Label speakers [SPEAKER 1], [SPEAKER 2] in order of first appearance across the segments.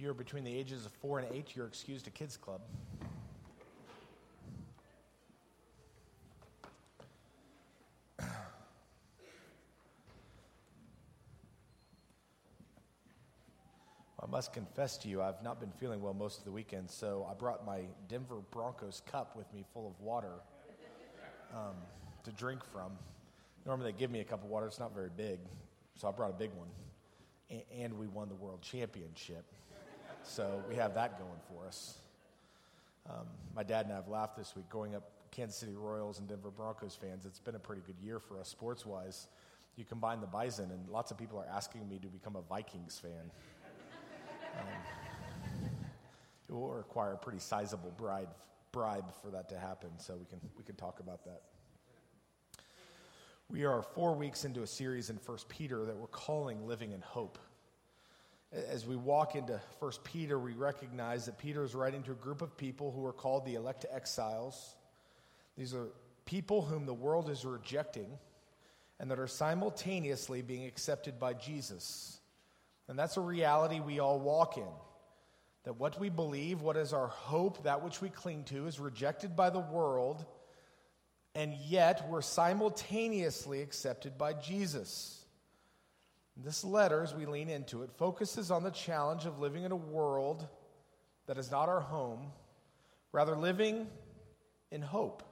[SPEAKER 1] you're between the ages of four and eight, you're excused to Kids Club. I must confess to you, I've not been feeling well most of the weekend, so I brought my Denver Broncos cup with me full of water um, to drink from. Normally, they give me a cup of water, it's not very big, so I brought a big one. A- and we won the world championship, so we have that going for us. Um, my dad and I have laughed this week going up Kansas City Royals and Denver Broncos fans. It's been a pretty good year for us sports wise. You combine the Bison, and lots of people are asking me to become a Vikings fan. Um, it will require a pretty sizable bribe, bribe for that to happen, so we can, we can talk about that. We are four weeks into a series in 1 Peter that we're calling Living in Hope. As we walk into 1 Peter, we recognize that Peter is writing to a group of people who are called the elect exiles. These are people whom the world is rejecting and that are simultaneously being accepted by Jesus. And that's a reality we all walk in. That what we believe, what is our hope, that which we cling to, is rejected by the world, and yet we're simultaneously accepted by Jesus. This letter, as we lean into it, focuses on the challenge of living in a world that is not our home, rather, living in hope.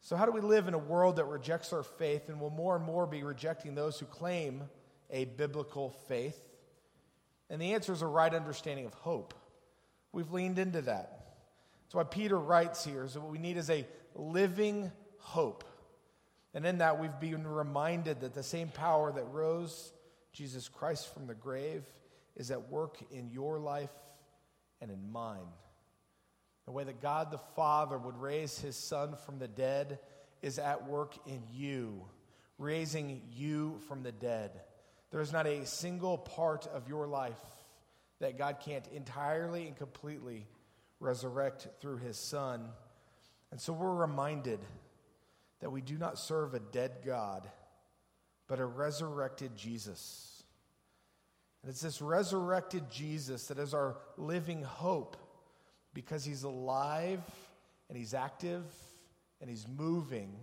[SPEAKER 1] So, how do we live in a world that rejects our faith and will more and more be rejecting those who claim? a biblical faith? And the answer is a right understanding of hope. We've leaned into that. That's why Peter writes here is that what we need is a living hope. And in that, we've been reminded that the same power that rose Jesus Christ from the grave is at work in your life and in mine. The way that God the Father would raise his Son from the dead is at work in you, raising you from the dead. There's not a single part of your life that God can't entirely and completely resurrect through his Son. And so we're reminded that we do not serve a dead God, but a resurrected Jesus. And it's this resurrected Jesus that is our living hope because he's alive and he's active and he's moving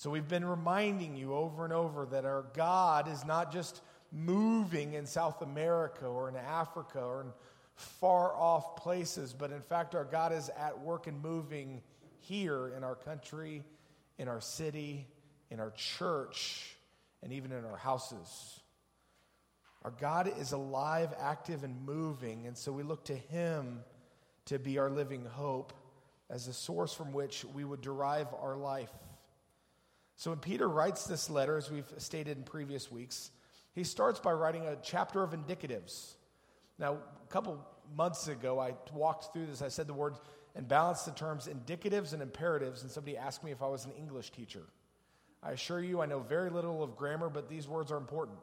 [SPEAKER 1] so we've been reminding you over and over that our God is not just moving in South America or in Africa or in far off places, but in fact, our God is at work and moving here in our country, in our city, in our church, and even in our houses. Our God is alive, active, and moving, and so we look to Him to be our living hope as a source from which we would derive our life. So when Peter writes this letter, as we've stated in previous weeks, he starts by writing a chapter of indicatives. Now, a couple months ago, I walked through this. I said the word and balance the terms indicatives and imperatives, and somebody asked me if I was an English teacher. I assure you, I know very little of grammar, but these words are important.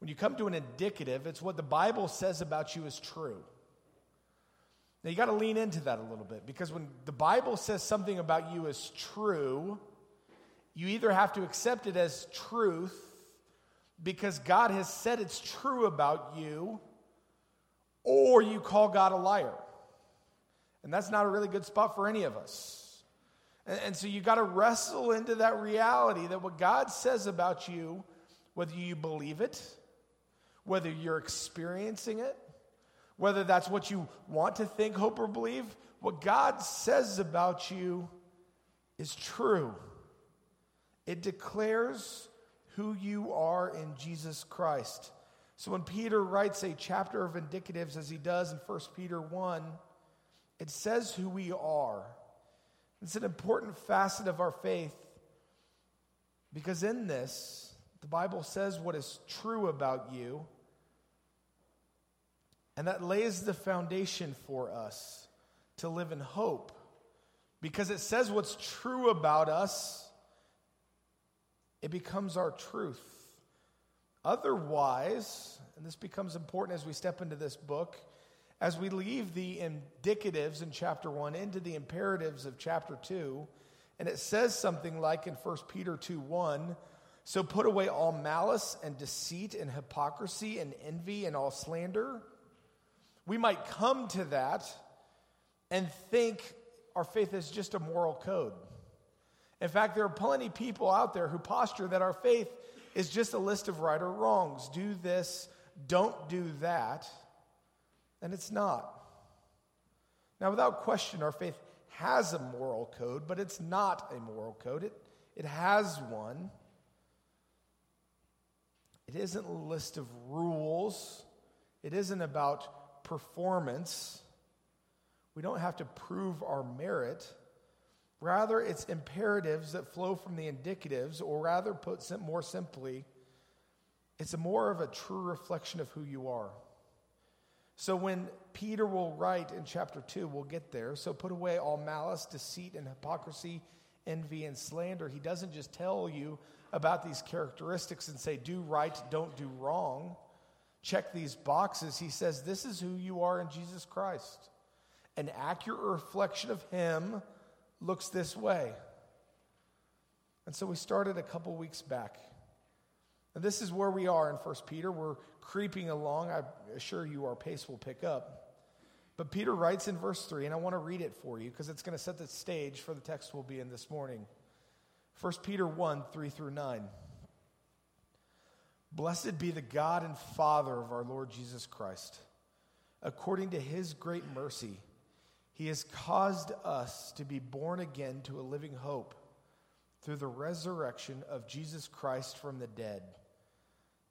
[SPEAKER 1] When you come to an indicative, it's what the Bible says about you is true. Now, you got to lean into that a little bit because when the Bible says something about you is true, you either have to accept it as truth because God has said it's true about you, or you call God a liar. And that's not a really good spot for any of us. And, and so you got to wrestle into that reality that what God says about you, whether you believe it, whether you're experiencing it, whether that's what you want to think, hope, or believe, what God says about you is true. It declares who you are in Jesus Christ. So when Peter writes a chapter of indicatives, as he does in 1 Peter 1, it says who we are. It's an important facet of our faith because in this, the Bible says what is true about you, and that lays the foundation for us to live in hope. Because it says what's true about us it becomes our truth. Otherwise, and this becomes important as we step into this book, as we leave the indicatives in chapter 1 into the imperatives of chapter 2, and it says something like in 1 Peter 2 1, So put away all malice and deceit and hypocrisy and envy and all slander. We might come to that and think our faith is just a moral code. In fact, there are plenty of people out there who posture that our faith is just a list of right or wrongs. Do this, don't do that. And it's not. Now, without question, our faith has a moral code, but it's not a moral code. It, it has one. It isn't a list of rules, it isn't about performance. We don't have to prove our merit. Rather, it's imperatives that flow from the indicatives, or rather, put more simply, it's more of a true reflection of who you are. So when Peter will write in chapter 2, we'll get there. So put away all malice, deceit, and hypocrisy, envy, and slander. He doesn't just tell you about these characteristics and say, do right, don't do wrong. Check these boxes. He says, this is who you are in Jesus Christ. An accurate reflection of Him looks this way. And so we started a couple weeks back. And this is where we are in 1 Peter. We're creeping along. I assure you our pace will pick up. But Peter writes in verse 3, and I want to read it for you because it's going to set the stage for the text we'll be in this morning. 1 Peter 1 3 through 9. Blessed be the God and Father of our Lord Jesus Christ. According to his great mercy, he has caused us to be born again to a living hope through the resurrection of Jesus Christ from the dead,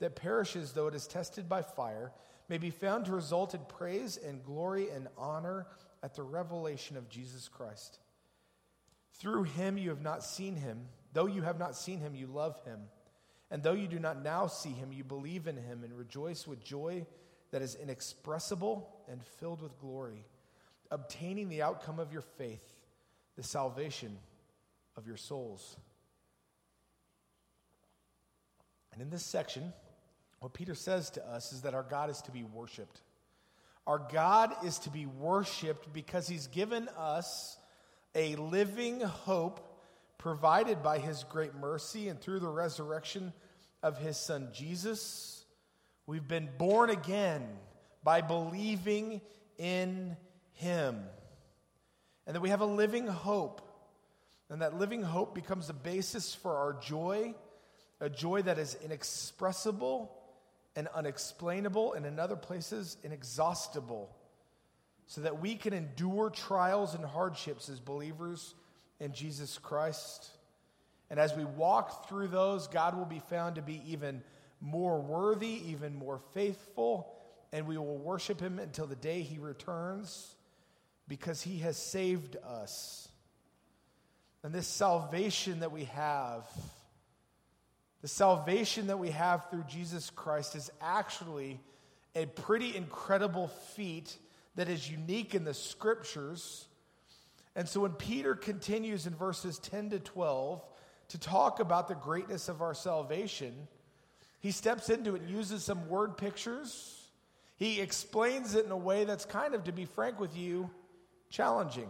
[SPEAKER 1] that perishes though it is tested by fire, may be found to result in praise and glory and honor at the revelation of Jesus Christ. Through him you have not seen him. Though you have not seen him, you love him. And though you do not now see him, you believe in him and rejoice with joy that is inexpressible and filled with glory, obtaining the outcome of your faith, the salvation of your souls. And in this section, what Peter says to us is that our God is to be worshiped. Our God is to be worshiped because he's given us a living hope provided by his great mercy and through the resurrection of his son Jesus. We've been born again by believing in him. And that we have a living hope. And that living hope becomes the basis for our joy, a joy that is inexpressible and unexplainable, and in other places, inexhaustible, so that we can endure trials and hardships as believers in Jesus Christ. And as we walk through those, God will be found to be even more worthy, even more faithful, and we will worship Him until the day He returns because He has saved us. And this salvation that we have the salvation that we have through Jesus Christ is actually a pretty incredible feat that is unique in the scriptures. And so when Peter continues in verses 10 to 12 to talk about the greatness of our salvation, he steps into it and uses some word pictures. He explains it in a way that's kind of, to be frank with you, challenging.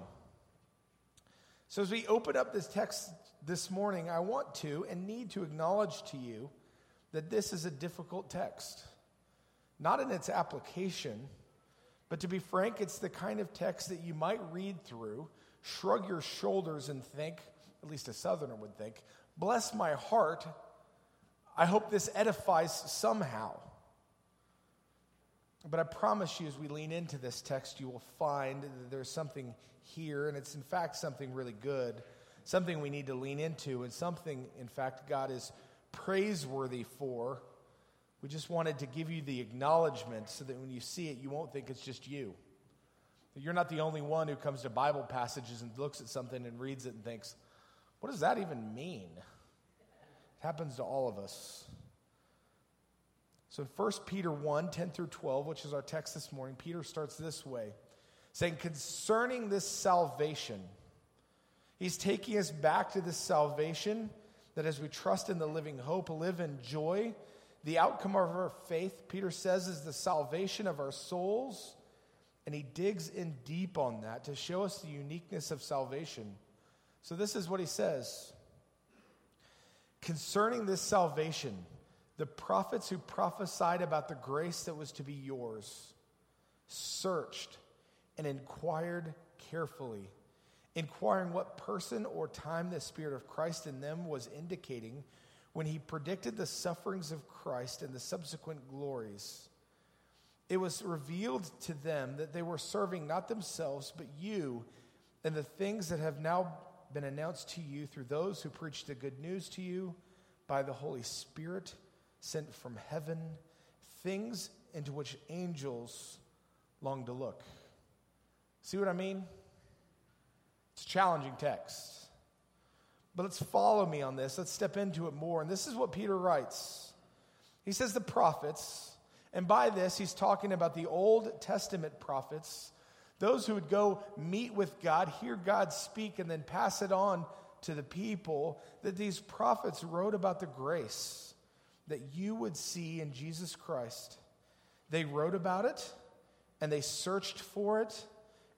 [SPEAKER 1] So as we open up this text this morning, I want to and need to acknowledge to you that this is a difficult text. Not in its application, but to be frank, it's the kind of text that you might read through, shrug your shoulders, and think, at least a southerner would think, bless my heart. I hope this edifies somehow. But I promise you, as we lean into this text, you will find that there's something here, and it's in fact something really good something we need to lean into, and something, in fact, God is praiseworthy for. We just wanted to give you the acknowledgement so that when you see it, you won't think it's just you. That you're not the only one who comes to Bible passages and looks at something and reads it and thinks, what does that even mean? It happens to all of us. So in 1 Peter 1 10 through 12, which is our text this morning, Peter starts this way saying, Concerning this salvation, he's taking us back to this salvation that as we trust in the living hope, live in joy. The outcome of our faith, Peter says, is the salvation of our souls. And he digs in deep on that to show us the uniqueness of salvation. So, this is what he says Concerning this salvation, the prophets who prophesied about the grace that was to be yours searched and inquired carefully, inquiring what person or time the Spirit of Christ in them was indicating when he predicted the sufferings of Christ and the subsequent glories. It was revealed to them that they were serving not themselves, but you and the things that have now been announced to you through those who preach the good news to you by the Holy Spirit sent from heaven, things into which angels long to look. See what I mean? Challenging text. But let's follow me on this. Let's step into it more. And this is what Peter writes. He says, The prophets, and by this he's talking about the Old Testament prophets, those who would go meet with God, hear God speak, and then pass it on to the people, that these prophets wrote about the grace that you would see in Jesus Christ. They wrote about it, and they searched for it,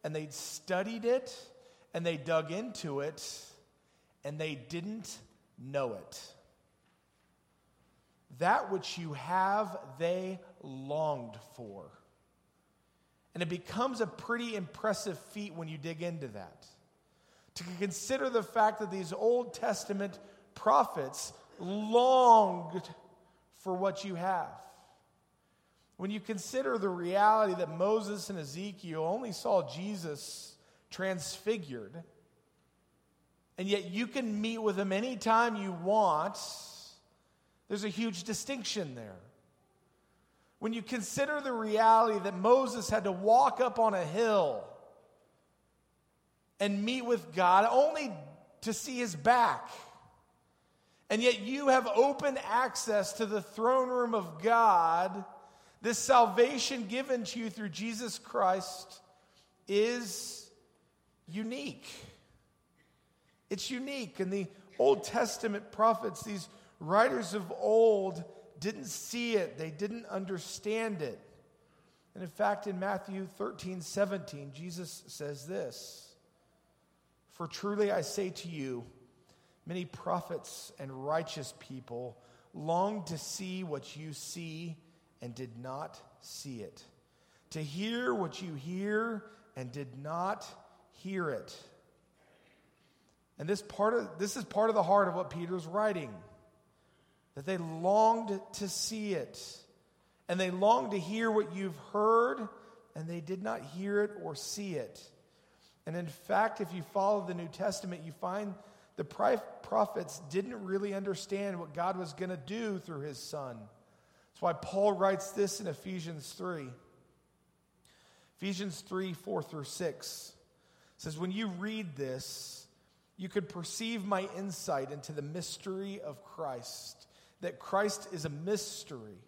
[SPEAKER 1] and they studied it, and they dug into it, and they didn't know it. That which you have, they longed for. And it becomes a pretty impressive feat when you dig into that. To consider the fact that these Old Testament prophets longed for what you have. When you consider the reality that Moses and Ezekiel only saw Jesus transfigured, and yet you can meet with him anytime you want, there's a huge distinction there. When you consider the reality that Moses had to walk up on a hill and meet with God only to see his back, and yet you have open access to the throne room of God, this salvation given to you through Jesus Christ is unique. It's unique. And the Old Testament prophets, these writers of old, didn't see it, they didn't understand it. And in fact, in Matthew 13, 17, Jesus says this For truly I say to you, many prophets and righteous people longed to see what you see and did not see it, to hear what you hear and did not hear it. And this, part of, this is part of the heart of what Peter's writing that they longed to see it. And they longed to hear what you've heard, and they did not hear it or see it. And in fact, if you follow the New Testament, you find the prophets didn't really understand what God was going to do through his son. That's why Paul writes this in Ephesians 3. Ephesians 3 4 through 6 says, When you read this, you could perceive my insight into the mystery of Christ, that Christ is a mystery,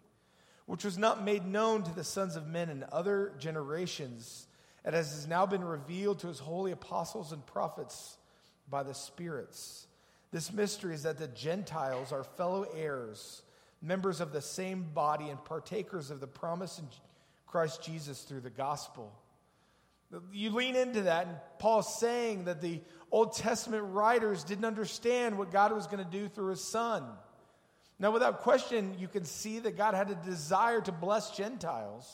[SPEAKER 1] which was not made known to the sons of men in other generations, and as has now been revealed to his holy apostles and prophets by the spirits. This mystery is that the Gentiles are fellow heirs, members of the same body, and partakers of the promise in Christ Jesus through the gospel. You lean into that, and Paul's saying that the Old Testament writers didn't understand what God was going to do through his son. Now, without question, you can see that God had a desire to bless Gentiles.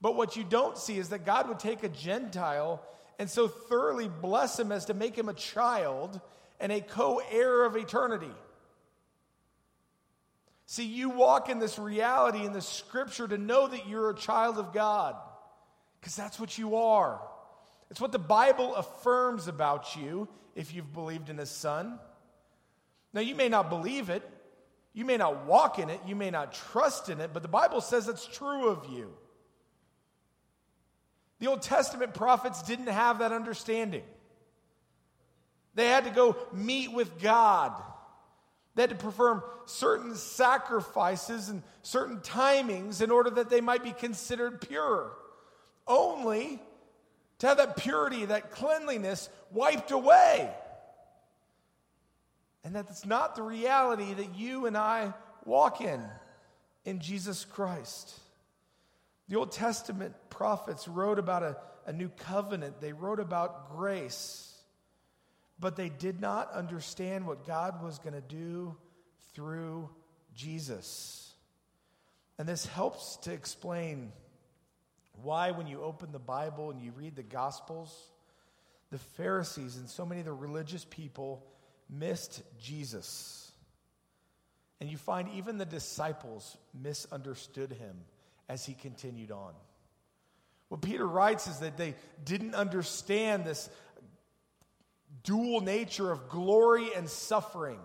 [SPEAKER 1] But what you don't see is that God would take a Gentile and so thoroughly bless him as to make him a child and a co heir of eternity. See, you walk in this reality in the scripture to know that you're a child of God, because that's what you are. It's what the Bible affirms about you if you've believed in His Son. Now, you may not believe it, you may not walk in it, you may not trust in it, but the Bible says it's true of you. The Old Testament prophets didn't have that understanding. They had to go meet with God. They had to perform certain sacrifices and certain timings in order that they might be considered pure, only to have that purity, that cleanliness wiped away. And that's not the reality that you and I walk in in Jesus Christ. The Old Testament prophets wrote about a, a new covenant, they wrote about grace but they did not understand what God was going to do through Jesus. And this helps to explain why, when you open the Bible and you read the Gospels, the Pharisees and so many of the religious people missed Jesus. And you find even the disciples misunderstood him as he continued on. What Peter writes is that they didn't understand this dual nature of glory and suffering.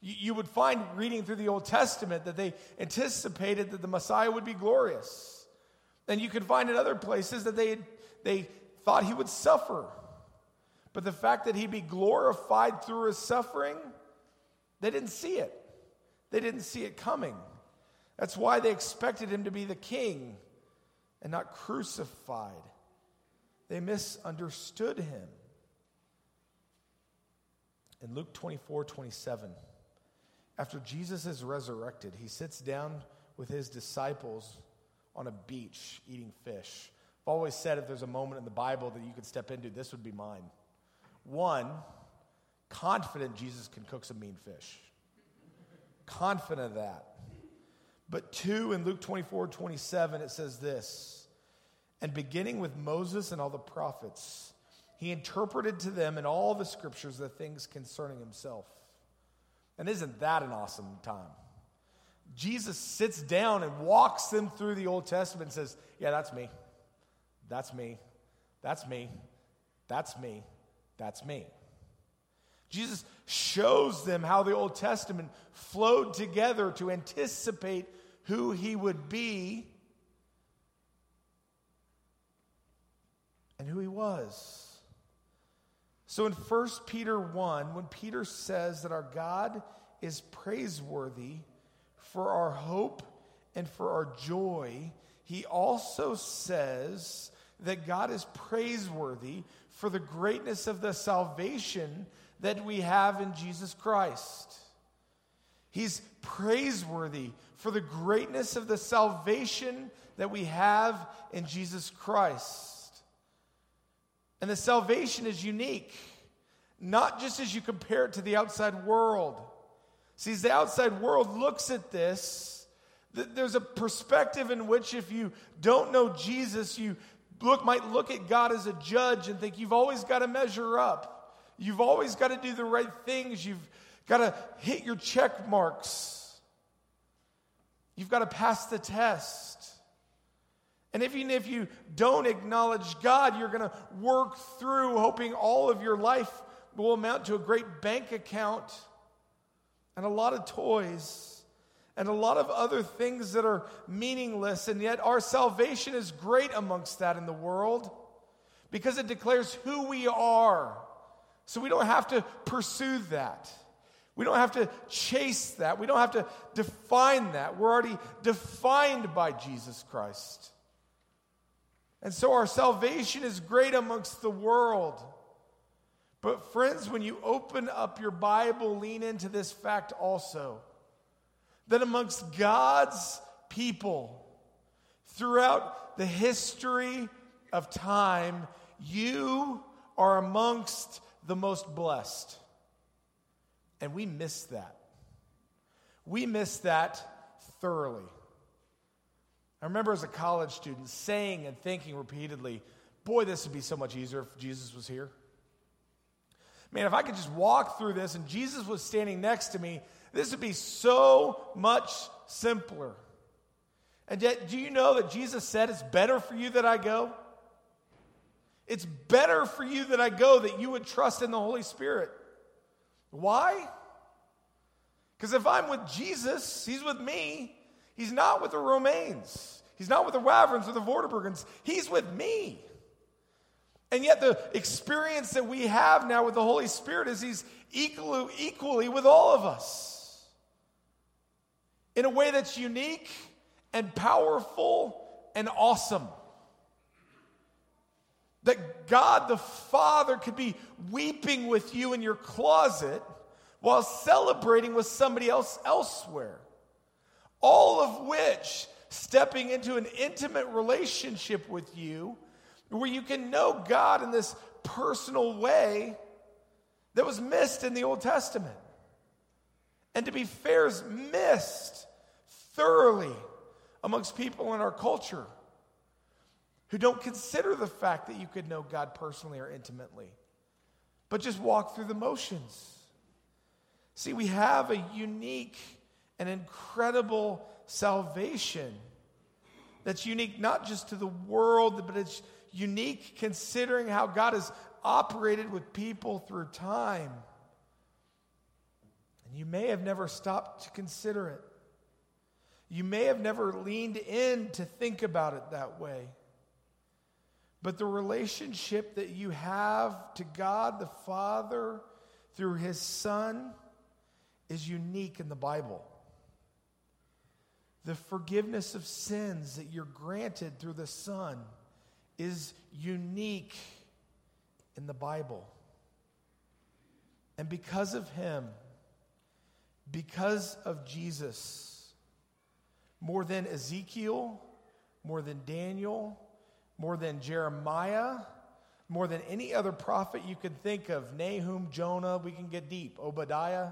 [SPEAKER 1] You, you would find reading through the Old Testament that they anticipated that the Messiah would be glorious. And you can find in other places that they, they thought he would suffer. But the fact that he'd be glorified through his suffering, they didn't see it. They didn't see it coming. That's why they expected him to be the king and not crucified. They misunderstood him. In Luke 24 27, after Jesus is resurrected, he sits down with his disciples on a beach eating fish. I've always said if there's a moment in the Bible that you could step into, this would be mine. One, confident Jesus can cook some mean fish. Confident of that. But two, in Luke 24 27, it says this And beginning with Moses and all the prophets, he interpreted to them in all the scriptures the things concerning himself. And isn't that an awesome time? Jesus sits down and walks them through the Old Testament and says, Yeah, that's me. That's me. That's me. That's me. That's me. Jesus shows them how the Old Testament flowed together to anticipate who he would be and who he was. So in 1 Peter 1, when Peter says that our God is praiseworthy for our hope and for our joy, he also says that God is praiseworthy for the greatness of the salvation that we have in Jesus Christ. He's praiseworthy for the greatness of the salvation that we have in Jesus Christ. And the salvation is unique, not just as you compare it to the outside world. See, as the outside world looks at this, there's a perspective in which if you don't know Jesus, you look, might look at God as a judge and think you've always got to measure up. You've always got to do the right things. You've got to hit your check marks. You've got to pass the test. And even if you don't acknowledge God, you're going to work through hoping all of your life will amount to a great bank account and a lot of toys and a lot of other things that are meaningless. And yet, our salvation is great amongst that in the world because it declares who we are. So we don't have to pursue that. We don't have to chase that. We don't have to define that. We're already defined by Jesus Christ. And so our salvation is great amongst the world. But, friends, when you open up your Bible, lean into this fact also that amongst God's people throughout the history of time, you are amongst the most blessed. And we miss that. We miss that thoroughly. I remember as a college student saying and thinking repeatedly, boy, this would be so much easier if Jesus was here. Man, if I could just walk through this and Jesus was standing next to me, this would be so much simpler. And yet, do you know that Jesus said it's better for you that I go? It's better for you that I go that you would trust in the Holy Spirit. Why? Because if I'm with Jesus, He's with me, He's not with the Romains. He's not with the Waverns or the Vorderbergens. He's with me. And yet, the experience that we have now with the Holy Spirit is He's equally, equally with all of us. in a way that's unique and powerful and awesome. That God the Father could be weeping with you in your closet while celebrating with somebody else elsewhere. All of which stepping into an intimate relationship with you where you can know God in this personal way that was missed in the Old Testament. And to be fair, is missed thoroughly amongst people in our culture who don't consider the fact that you could know God personally or intimately, but just walk through the motions. See, we have a unique and incredible salvation that's unique not just to the world, but it's unique considering how God has operated with people through time. And you may have never stopped to consider it. You may have never leaned in to think about it that way. But the relationship that you have to God the Father through His Son is unique in the Bible. The forgiveness of sins that you're granted through the Son is unique in the Bible. And because of Him, because of Jesus, more than Ezekiel, more than Daniel, more than Jeremiah, more than any other prophet you could think of, Nahum, Jonah, we can get deep, Obadiah,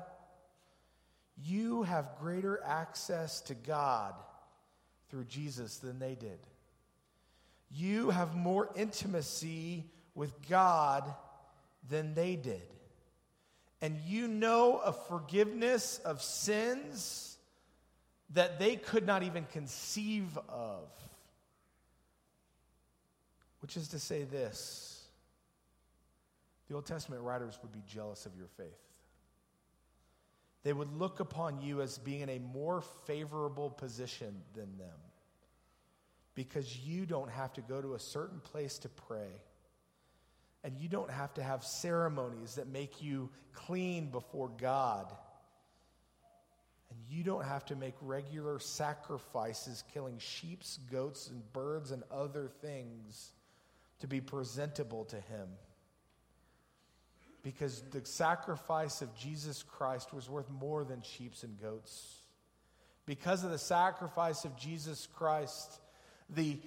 [SPEAKER 1] you have greater access to God through Jesus than they did. You have more intimacy with God than they did. And you know a forgiveness of sins that they could not even conceive of. Which is to say, this the Old Testament writers would be jealous of your faith. They would look upon you as being in a more favorable position than them because you don't have to go to a certain place to pray. And you don't have to have ceremonies that make you clean before God. And you don't have to make regular sacrifices, killing sheep, goats, and birds and other things to be presentable to Him. Because the sacrifice of Jesus Christ was worth more than sheep and goats. Because of the sacrifice of Jesus Christ, the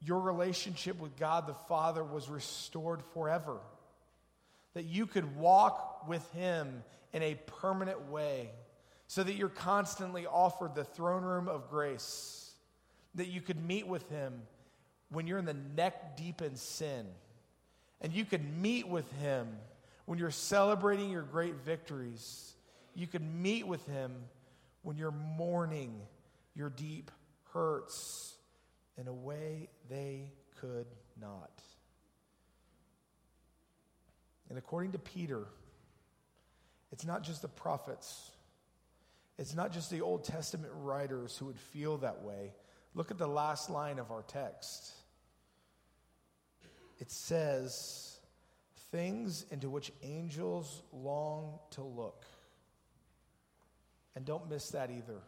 [SPEAKER 1] your relationship with God the Father was restored forever. That you could walk with Him in a permanent way, so that you're constantly offered the throne room of grace, that you could meet with Him when you're in the neck deep in sin. And you could meet with him when you're celebrating your great victories. You could meet with him when you're mourning your deep hurts in a way they could not. And according to Peter, it's not just the prophets, it's not just the Old Testament writers who would feel that way. Look at the last line of our text. It says, things into which angels long to look. And don't miss that either.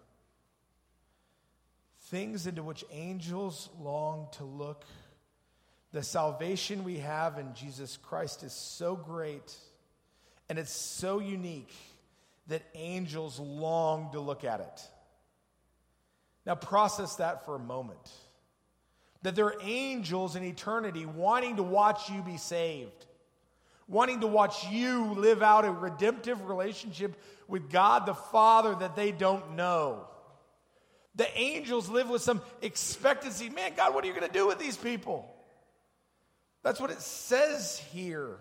[SPEAKER 1] Things into which angels long to look. The salvation we have in Jesus Christ is so great and it's so unique that angels long to look at it. Now, process that for a moment. That there are angels in eternity wanting to watch you be saved, wanting to watch you live out a redemptive relationship with God the Father that they don't know. The angels live with some expectancy. Man, God, what are you going to do with these people? That's what it says here.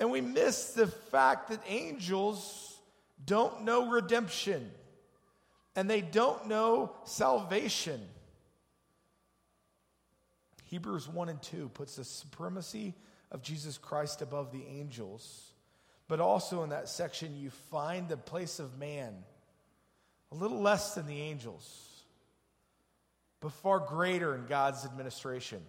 [SPEAKER 1] And we miss the fact that angels don't know redemption and they don't know salvation. Hebrews 1 and 2 puts the supremacy of Jesus Christ above the angels. But also in that section, you find the place of man, a little less than the angels, but far greater in God's administration.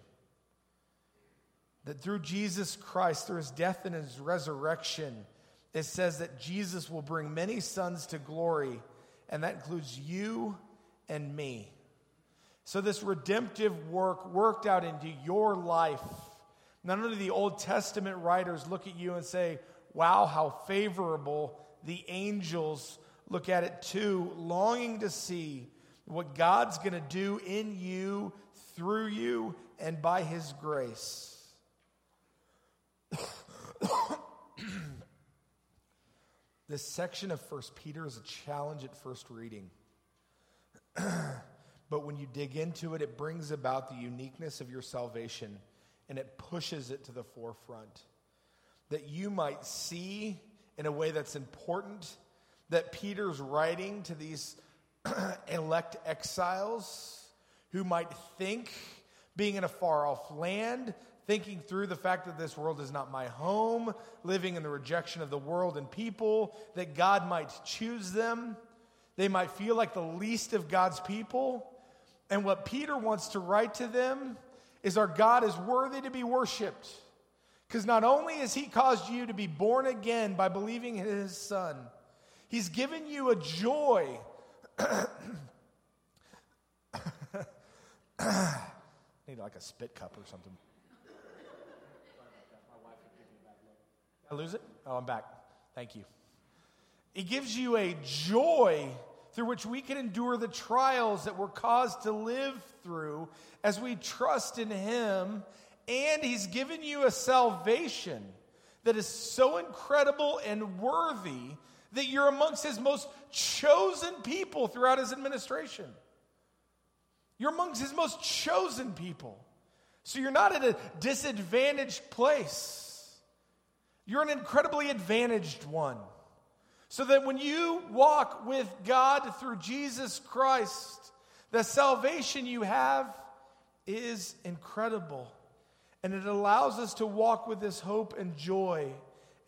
[SPEAKER 1] That through Jesus Christ, through his death and his resurrection, it says that Jesus will bring many sons to glory and that includes you and me. So, this redemptive work worked out into your life. None of the Old Testament writers look at you and say, Wow, how favorable. The angels look at it too, longing to see what God's going to do in you, through you, and by His grace. this section of First Peter is a challenge at first reading. but when you dig into it, it brings about the uniqueness of your salvation and it pushes it to the forefront. That you might see in a way that's important that Peter's writing to these elect exiles who might think, being in a far off land, thinking through the fact that this world is not my home, living in the rejection of the world and people, that God might choose them. They might feel like the least of God's people. And what Peter wants to write to them is our God is worthy to be worshiped. Because not only has He caused you to be born again by believing in His Son, He's given you a joy. Need like a spit cup or something. I lose it? Oh, I'm back. Thank you. It gives you a joy through which we can endure the trials that we're caused to live through as we trust in Him. And He's given you a salvation that is so incredible and worthy that you're amongst His most chosen people throughout His administration. You're amongst His most chosen people. So you're not at a disadvantaged place. You're an incredibly advantaged one. So that when you walk with God through Jesus Christ, the salvation you have is incredible. And it allows us to walk with this hope and joy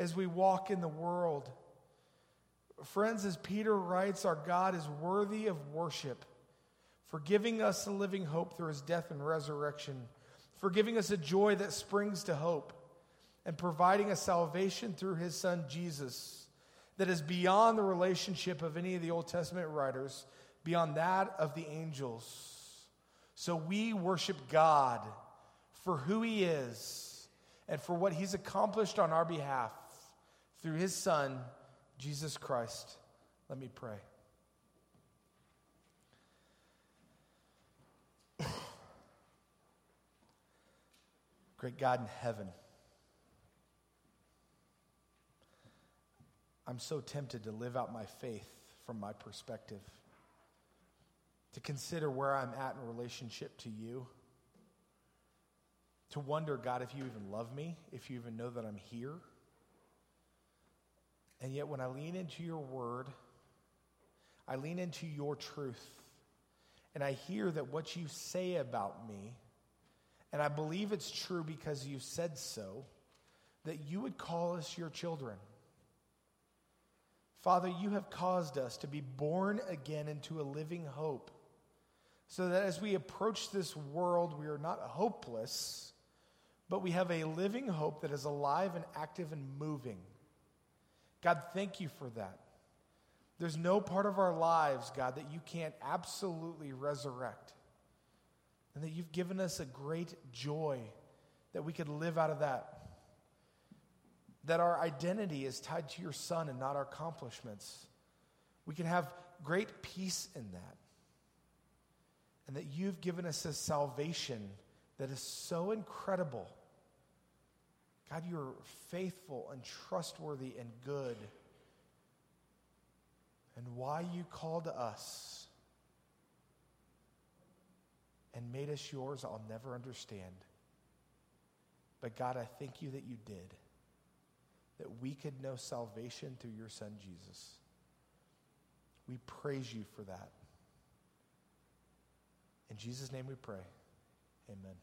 [SPEAKER 1] as we walk in the world. Friends, as Peter writes, our God is worthy of worship for giving us a living hope through his death and resurrection, for giving us a joy that springs to hope and providing a salvation through his son Jesus that is beyond the relationship of any of the Old Testament writers, beyond that of the angels. So we worship God for who he is and for what he's accomplished on our behalf through his son, Jesus Christ. Let me pray. Great God in heaven. I'm so tempted to live out my faith from my perspective, to consider where I'm at in relationship to you, to wonder, God, if you even love me, if you even know that I'm here. And yet, when I lean into your word, I lean into your truth, and I hear that what you say about me, and I believe it's true because you said so, that you would call us your children. Father, you have caused us to be born again into a living hope, so that as we approach this world, we are not hopeless, but we have a living hope that is alive and active and moving. God, thank you for that. There's no part of our lives, God, that you can't absolutely resurrect. And that you've given us a great joy that we could live out of that that our identity is tied to your Son and not our accomplishments. We can have great peace in that. And that you've given us a salvation that is so incredible. God, you're faithful and trustworthy and good. And why you called us and made us yours, I'll never understand. But God, I thank you that you did that we could know salvation through your son Jesus. We praise you for that. In Jesus' name we pray. Amen.